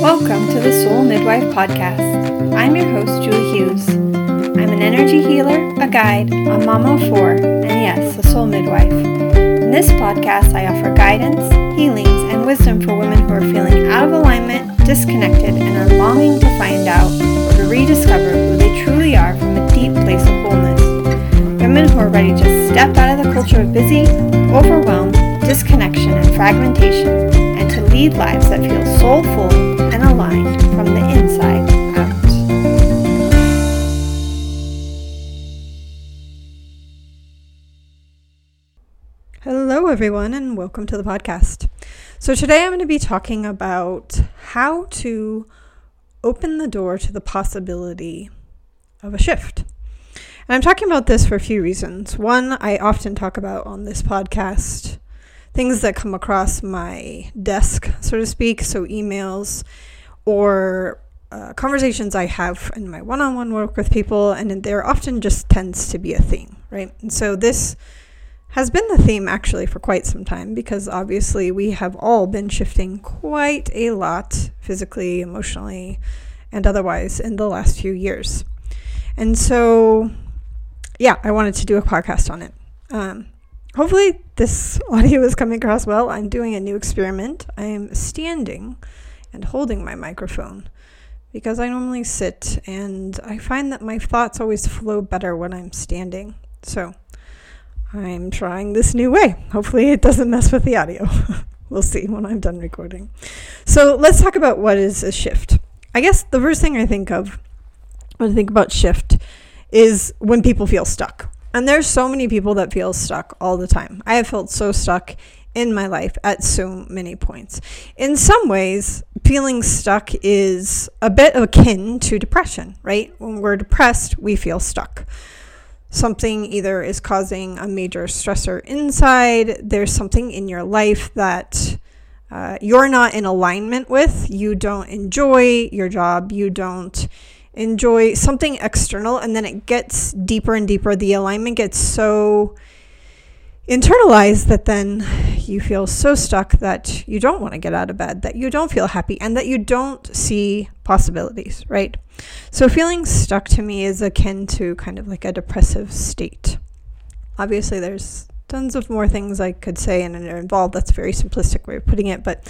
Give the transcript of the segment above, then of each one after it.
Welcome to the Soul Midwife Podcast. I'm your host, Julie Hughes. I'm an energy healer, a guide, a mama of four, and yes, a soul midwife. In this podcast, I offer guidance, healings, and wisdom for women who are feeling out of alignment, disconnected, and are longing to find out or to rediscover who they truly are from a deep place of wholeness. Women who are ready to step out of the culture of busy, overwhelmed, disconnection, and fragmentation, to lead lives that feel soulful and aligned from the inside out. Hello, everyone, and welcome to the podcast. So, today I'm going to be talking about how to open the door to the possibility of a shift. And I'm talking about this for a few reasons. One, I often talk about on this podcast things that come across my desk, so to speak, so emails or uh, conversations I have in my one on one work with people, and there often just tends to be a theme, right? And so this has been the theme actually for quite some time because obviously we have all been shifting quite a lot physically, emotionally, and otherwise in the last few years. And so, yeah, I wanted to do a podcast on it. Um, hopefully, this audio is coming across well. I'm doing a new experiment. I am standing and holding my microphone because I normally sit and I find that my thoughts always flow better when I'm standing. So I'm trying this new way. Hopefully, it doesn't mess with the audio. we'll see when I'm done recording. So let's talk about what is a shift. I guess the first thing I think of when I think about shift is when people feel stuck. And there's so many people that feel stuck all the time. I have felt so stuck in my life at so many points. In some ways, feeling stuck is a bit akin to depression, right? When we're depressed, we feel stuck. Something either is causing a major stressor inside, there's something in your life that uh, you're not in alignment with, you don't enjoy your job, you don't enjoy something external, and then it gets deeper and deeper. The alignment gets so internalized that then you feel so stuck that you don't want to get out of bed, that you don't feel happy, and that you don't see possibilities, right? So, feeling stuck to me is akin to kind of like a depressive state. Obviously, there's tons of more things I could say and are involved. That's a very simplistic way of putting it, but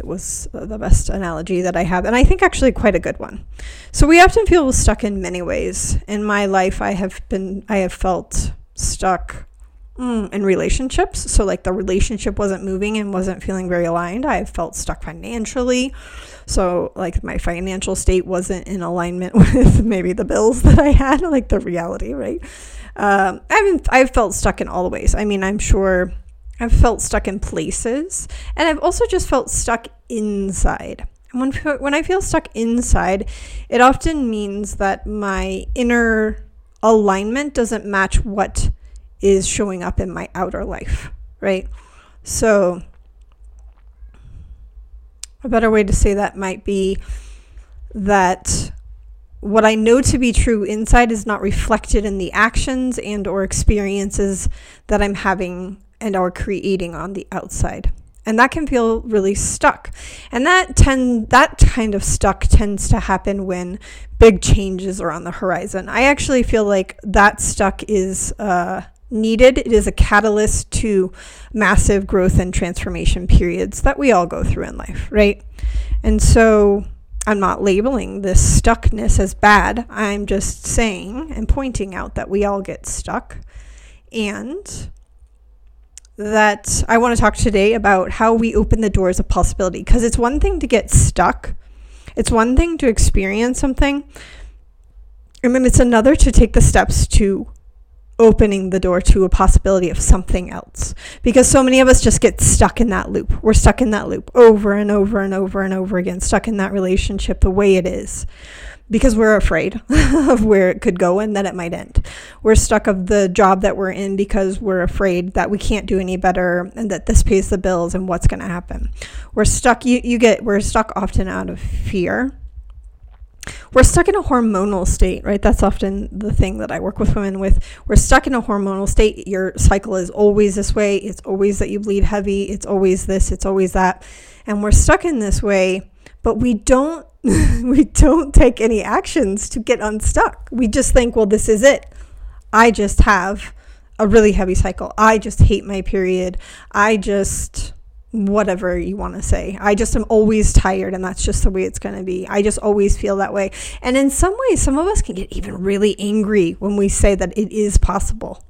it was the best analogy that I have, and I think actually quite a good one. So, we often feel stuck in many ways. In my life, I have been, I have felt stuck mm, in relationships. So, like, the relationship wasn't moving and wasn't feeling very aligned. I felt stuck financially. So, like, my financial state wasn't in alignment with maybe the bills that I had, like the reality, right? Um, I've, I've felt stuck in all the ways. I mean, I'm sure I've felt stuck in places, and I've also just felt stuck inside. And when, when I feel stuck inside, it often means that my inner alignment doesn't match what is showing up in my outer life, right? So, a better way to say that might be that what I know to be true inside is not reflected in the actions and or experiences that I'm having and are creating on the outside. And that can feel really stuck. And that tend that kind of stuck tends to happen when big changes are on the horizon. I actually feel like that stuck is uh, needed. It is a catalyst to massive growth and transformation periods that we all go through in life, right? And so I'm not labeling this stuckness as bad. I'm just saying and pointing out that we all get stuck. And that I want to talk today about how we open the doors of possibility. Because it's one thing to get stuck, it's one thing to experience something, and then it's another to take the steps to opening the door to a possibility of something else. Because so many of us just get stuck in that loop. We're stuck in that loop over and over and over and over again, stuck in that relationship the way it is. Because we're afraid of where it could go and that it might end. We're stuck of the job that we're in because we're afraid that we can't do any better and that this pays the bills and what's going to happen. We're stuck you you get we're stuck often out of fear we're stuck in a hormonal state, right? That's often the thing that I work with women with. We're stuck in a hormonal state. Your cycle is always this way. It's always that you bleed heavy. It's always this. It's always that. And we're stuck in this way but we don't we don't take any actions to get unstuck. We just think, well, this is it. I just have a really heavy cycle. I just hate my period. I just whatever you want to say. I just am always tired and that's just the way it's going to be. I just always feel that way. And in some ways some of us can get even really angry when we say that it is possible.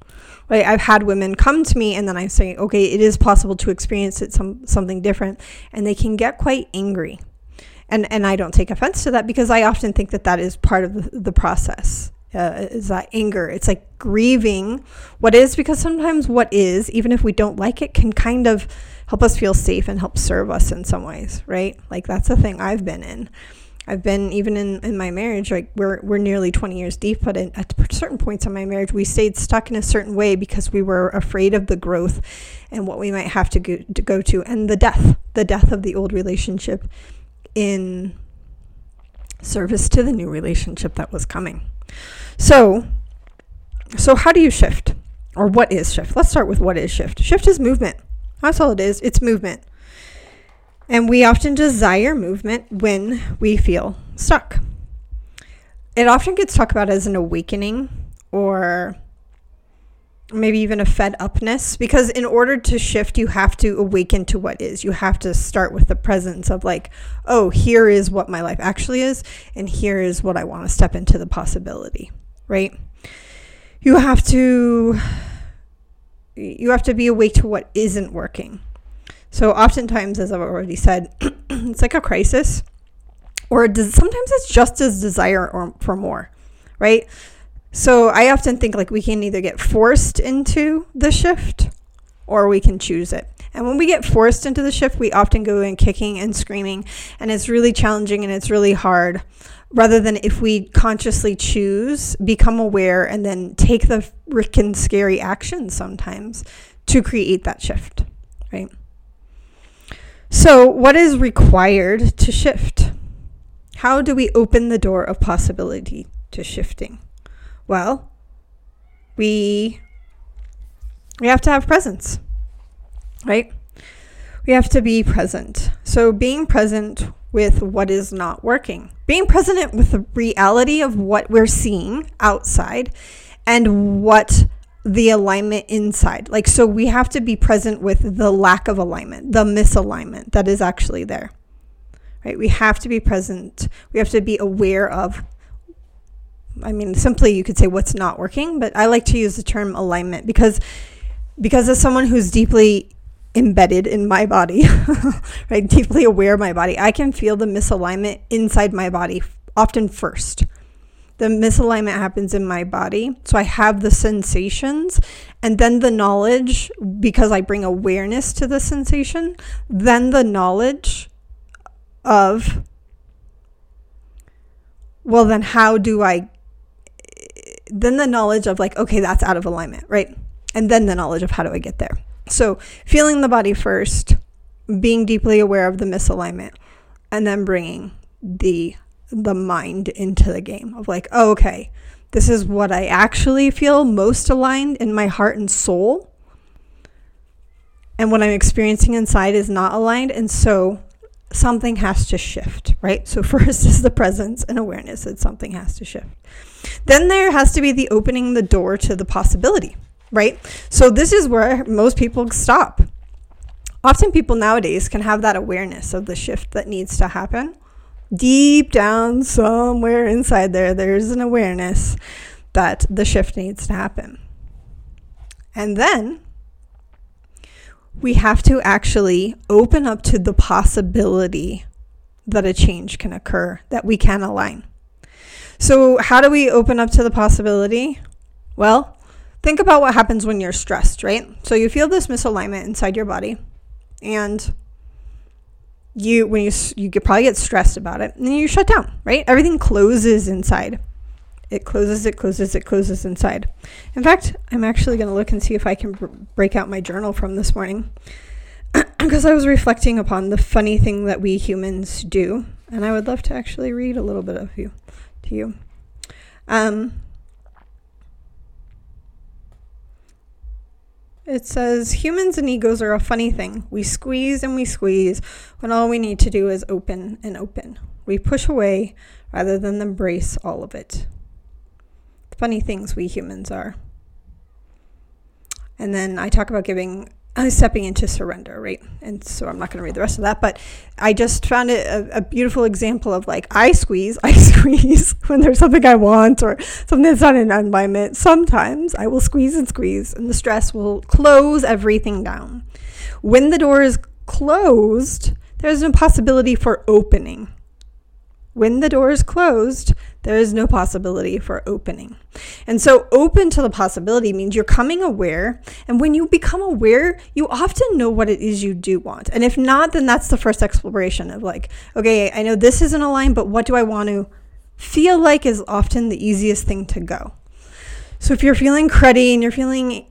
Right? I've had women come to me and then I say, "Okay, it is possible to experience it some something different." And they can get quite angry. And and I don't take offense to that because I often think that that is part of the, the process uh, is that anger. It's like grieving what is because sometimes what is, even if we don't like it, can kind of help us feel safe and help serve us in some ways, right? Like that's a thing I've been in. I've been even in, in my marriage, like we're we're nearly 20 years deep, but in, at certain points in my marriage, we stayed stuck in a certain way because we were afraid of the growth and what we might have to go to, go to and the death, the death of the old relationship in service to the new relationship that was coming. So, so how do you shift? Or what is shift? Let's start with what is shift. Shift is movement. That's all it is. It's movement. And we often desire movement when we feel stuck. It often gets talked about as an awakening or maybe even a fed upness because in order to shift you have to awaken to what is you have to start with the presence of like oh here is what my life actually is and here is what i want to step into the possibility right? You have to you have to be awake to what isn't working. So oftentimes as I've already said, it's like a crisis or does, sometimes it's just as desire or for more, right? So I often think like we can either get forced into the shift or we can choose it. And when we get forced into the shift, we often go in kicking and screaming, and it's really challenging and it's really hard rather than if we consciously choose, become aware, and then take the freaking scary action sometimes to create that shift, right? So, what is required to shift? How do we open the door of possibility to shifting? Well, we we have to have presence, right? We have to be present. So, being present with what is not working. Being present with the reality of what we're seeing outside and what the alignment inside. Like, so we have to be present with the lack of alignment, the misalignment that is actually there. Right? We have to be present. We have to be aware of I mean, simply you could say what's not working, but I like to use the term alignment because because as someone who's deeply embedded in my body, right? Deeply aware of my body. I can feel the misalignment inside my body often first. The misalignment happens in my body. So I have the sensations and then the knowledge because I bring awareness to the sensation, then the knowledge of well then how do I then the knowledge of like okay that's out of alignment, right? And then the knowledge of how do I get there. So, feeling the body first, being deeply aware of the misalignment, and then bringing the the mind into the game of like, oh, okay, this is what I actually feel most aligned in my heart and soul. And what I'm experiencing inside is not aligned. And so something has to shift, right? So, first is the presence and awareness that something has to shift. Then there has to be the opening the door to the possibility, right? So this is where most people stop. Often people nowadays can have that awareness of the shift that needs to happen. Deep down somewhere inside there there's an awareness that the shift needs to happen. And then we have to actually open up to the possibility that a change can occur, that we can align. So, how do we open up to the possibility? Well, think about what happens when you're stressed, right? So you feel this misalignment inside your body and you when you you could probably get stressed about it and then you shut down, right? Everything closes inside. It closes, it closes, it closes inside. In fact, I'm actually going to look and see if I can br- break out my journal from this morning because I was reflecting upon the funny thing that we humans do, and I would love to actually read a little bit of you to you. Um, It says humans and egos are a funny thing. We squeeze and we squeeze when all we need to do is open and open. We push away rather than embrace all of it. Funny things we humans are. And then I talk about giving uh, stepping into surrender, right? And so I'm not going to read the rest of that, but I just found it a, a, beautiful example of like I squeeze, I squeeze when there's something I want or something that's not in alignment. Sometimes I will squeeze and squeeze, and the stress will close everything down. When the door is closed, there's no possibility for opening. When the door is closed, there is no possibility for opening. And so, open to the possibility means you're coming aware. And when you become aware, you often know what it is you do want. And if not, then that's the first exploration of like, okay, I know this isn't aligned, but what do I want to feel like is often the easiest thing to go. So, if you're feeling cruddy and you're feeling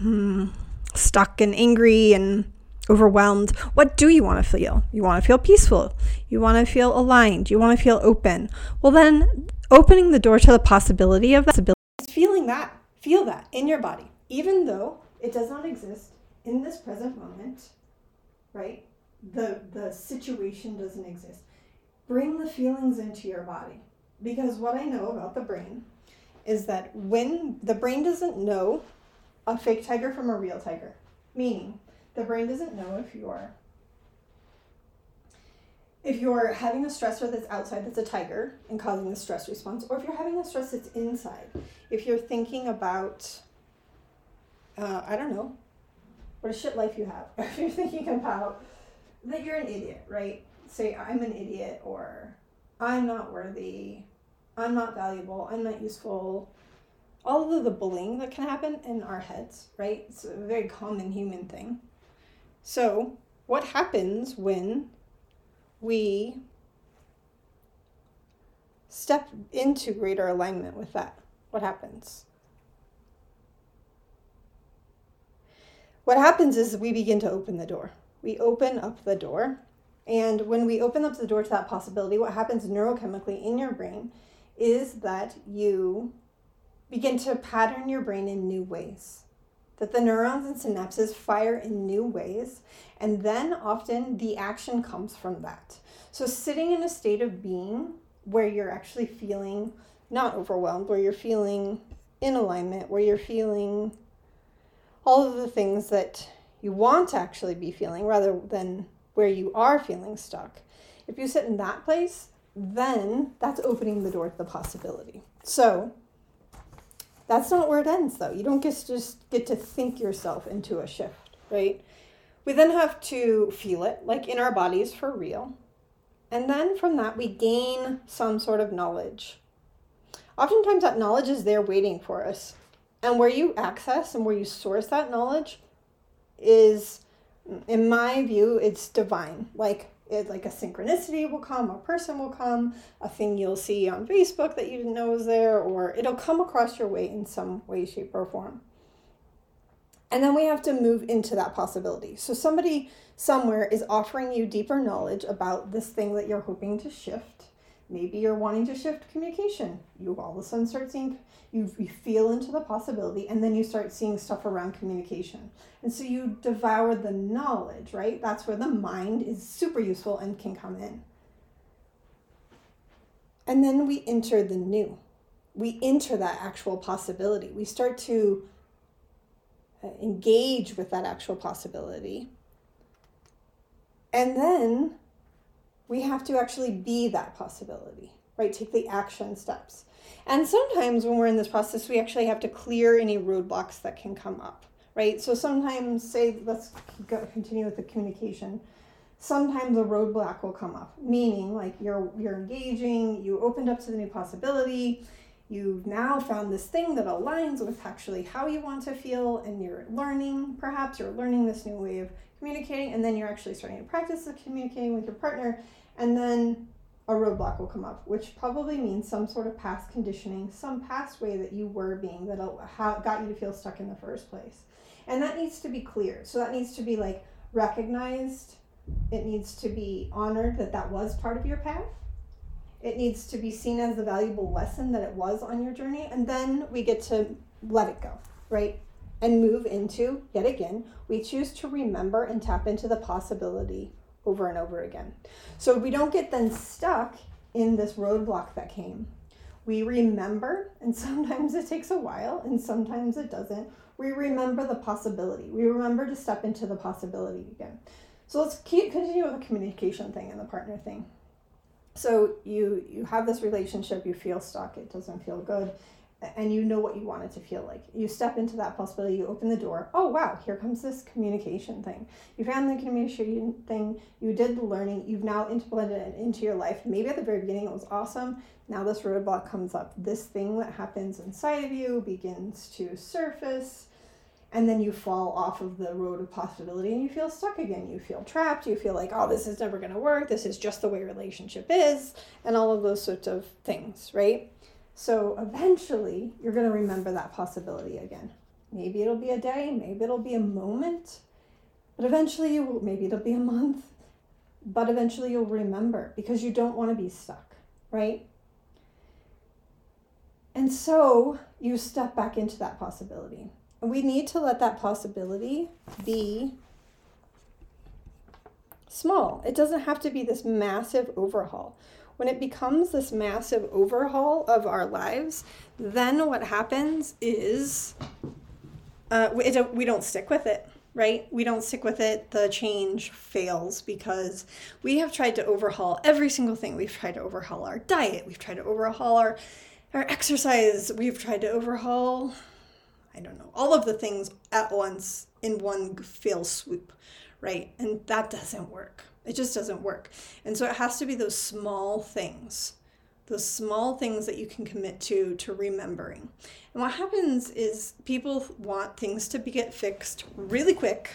hmm, stuck and angry and overwhelmed, what do you want to feel? You want to feel peaceful. You want to feel aligned. You want to feel open. Well, then opening the door to the possibility of that. Feeling that, feel that in your body, even though it does not exist in this present moment, right? The, the situation doesn't exist. Bring the feelings into your body. Because what I know about the brain is that when the brain doesn't know a fake tiger from a real tiger, meaning the brain doesn't know if you're if you're having a stressor that's outside that's a tiger and causing the stress response or if you're having a stress that's inside. If you're thinking about uh, i don't know what a shit life you have. If you're thinking about that you're an idiot right? Say i'm an idiot or i'm not worthy i'm not valuable i'm not useful. All of the bullying that can happen in our heads right? It's a very common human thing so, what happens when we step into greater alignment with that? What happens? What happens is we begin to open the door. We open up the door. And when we open up the door to that possibility, what happens neurochemically in your brain is that you begin to pattern your brain in new ways that the neurons and synapses fire in new ways, and then often the action comes from that. So, sitting in a state of being where you're actually feeling not overwhelmed, where you're feeling in alignment, where you're feeling all of the things that you want to actually be feeling rather than where you are feeling stuck. If you sit in that place, then that's opening the door to the possibility. So, that's not where it ends, though. You don't just, just get to think yourself into a shift, right? We then have to feel it, like in our bodies for real. And then from that, we gain some sort of knowledge. Oftentimes, that knowledge is there waiting for us. And where you access and where you source that knowledge is, in my view, it's divine. Like it like a synchronicity will come, a person will come, a thing you'll see on Facebook that you didn't know was there, or it'll come across your way in some way, shape, or form. And then we have to move into that possibility. So somebody somewhere is offering you deeper knowledge about this thing that you're hoping to shift. Maybe you're wanting to shift communication. You all of a sudden start seeing you, you feel into the possibility and then you start seeing stuff around communication. And so you devour the knowledge right? That's where the mind is super useful and can come in. And then we enter the new. We enter that actual possibility. We start to uh, engage with that actual possibility. And then we have to actually be that possibility right take the action steps and sometimes when we're in this process, we actually have to clear any roadblocks that can come up, right? So sometimes, say, let's go, continue with the communication. Sometimes a roadblock will come up, meaning like you're you're engaging, you opened up to the new possibility, you've now found this thing that aligns with actually how you want to feel, and you're learning. Perhaps you're learning this new way of communicating, and then you're actually starting to practice communicating with your partner, and then a roadblock will come up, which probably means some sort of past conditioning, some past way that you were being that got you to feel stuck in the first place. And that needs to be clear. So that needs to be like recognized. It needs to be honored that that was part of your path. It needs to be seen as the valuable lesson that it was on your journey. And then we get to let it go, right? And move into, yet again, we choose to remember and tap into the possibility over and over again. So we don't get then stuck in this roadblock that came. We remember, and sometimes it takes a while, and sometimes it doesn't. We remember the possibility. We remember to step into the possibility again. So let's keep continue with the communication thing and the partner thing. So you you have this relationship, you feel stuck, it doesn't feel good, and you know what you want it to feel like. You step into that possibility, you open the door. Oh wow, here comes this communication thing. You found the communication thing, you did the learning, you've now implemented it into your life. Maybe at the very beginning it was awesome. Now this roadblock comes up. This thing that happens inside of you begins to surface and then you fall off of the road of possibility and you feel stuck again you feel trapped you feel like oh this is never going to work this is just the way relationship is and all of those sorts of things right so eventually you're going to remember that possibility again maybe it'll be a day maybe it'll be a moment but eventually you will maybe it'll be a month but eventually you'll remember because you don't want to be stuck right and so you step back into that possibility And we need to let that possibility be small. It doesn't have to be this massive overhaul. When it becomes this massive overhaul of our lives, then what happens is uh, we, we don't stick with it, right? We don't stick with it. The change fails because we have tried to overhaul every single thing. We've tried to overhaul our diet, we've tried to overhaul our, our exercise, we've tried to overhaul I don't know, all of the things at once in one fail swoop, right? And that doesn't work. It just doesn't work. And so it has to be those small things, those small things that you can commit to, to remembering. And what happens is people want things to be, get fixed really quick,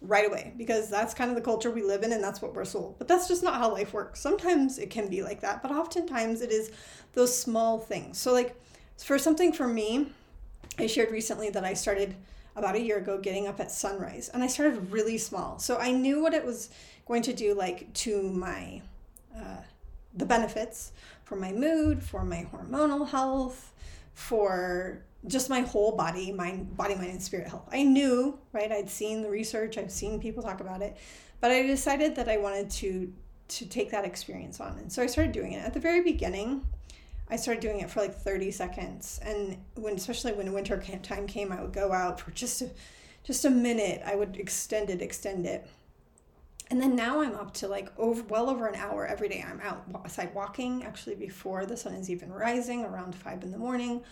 right away, because that's kind of the culture we live in and that's what we're sold. But that's just not how life works. Sometimes it can be like that, but oftentimes it is those small things. So, like, for something for me, I shared recently that I started about a year ago getting up at sunrise and I started really small. So I knew what it was going to do like to my uh, the benefits for my mood, for my hormonal health, for just my whole body, mind, body, mind, and spirit health. I knew, right? I'd seen the research, I've seen people talk about it, but I decided that I wanted to to take that experience on, and so I started doing it. At the very beginning, I started doing it for like 30 seconds. And when, especially when winter time came, I would go out for just a, just a minute. I would extend it, extend it. And then now I'm up to like over, well over an hour every day. I'm outside walking actually before the sun is even rising around five in the morning.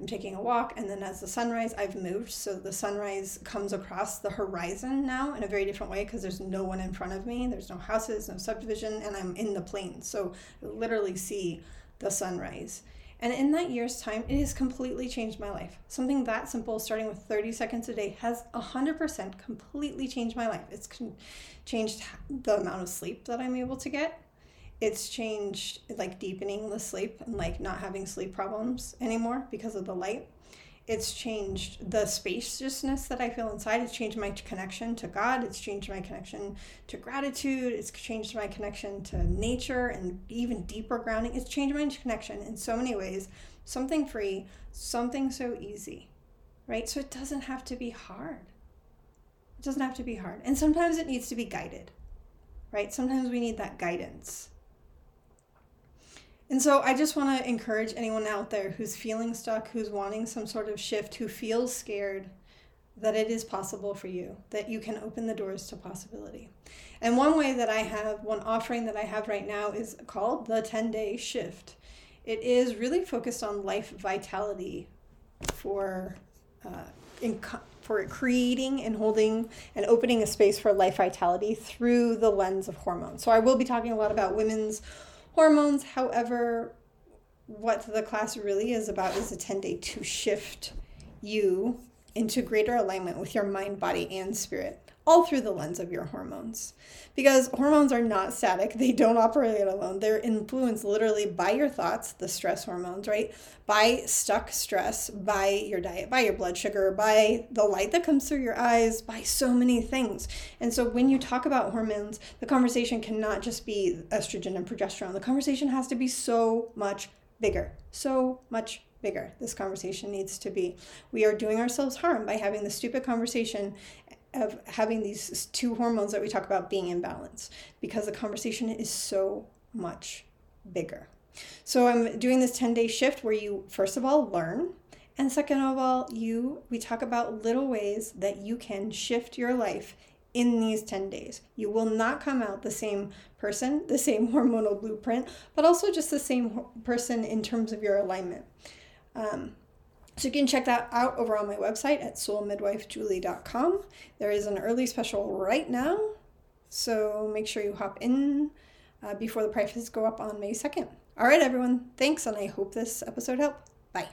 I'm taking a walk, and then as the sunrise, I've moved. So the sunrise comes across the horizon now in a very different way because there's no one in front of me. There's no houses, no subdivision, and I'm in the plains. So I literally see the sunrise. And in that year's time, it has completely changed my life. Something that simple, starting with 30 seconds a day, has 100% completely changed my life. It's con- changed the amount of sleep that I'm able to get. It's changed, like, deepening the sleep and, like, not having sleep problems anymore because of the light it's changed the spaciousness that I feel inside. It's changed my connection to God. It's changed my connection to gratitude. It's changed my connection to nature and even deeper grounding. It's changed my connection in so many ways. Something free, something so easy, right? So it doesn't have to be hard. It doesn't have to be hard. And sometimes it needs to be guided, right? Sometimes we need that guidance. And so I just want to encourage anyone out there who's feeling stuck, who's wanting some sort of shift, who feels scared, that it is possible for you, that you can open the doors to possibility. And one way that I have, one offering that I have right now is called the 10 day shift. It is really focused on life vitality for. Uh, in, for creating and holding and opening a space for life vitality through the lens of hormones. So I will be talking a lot about women's hormones. However, what the class really is about is a 10 day to shift you into greater alignment with your mind, body, and spirit all through the lens of your hormones. Because hormones are not static, they don't operate alone. They're influenced literally by your thoughts, the stress hormones, right? By stuck stress, by your diet, by your blood sugar, by the light that comes through your eyes, by so many things. And so when you talk about hormones, the conversation cannot just be estrogen and progesterone. The conversation has to be so much bigger, so much bigger. This conversation needs to be. We are doing ourselves harm by having the stupid conversation of having these two hormones that we talk about being in balance because the conversation is so much bigger. So I'm doing this 10 day shift where you, first of all, learn. And second of all, you, we talk about little ways that you can shift your life in these 10 days. You will not come out the same person, the same hormonal blueprint, but also just the same person in terms of your alignment. Um, so you can check that out over on my website at soulmidwifejulie.com. There is an early special right now, so make sure you hop in uh, before the prices go up on May 2nd. All right, everyone, thanks, and I hope this episode helped. Bye.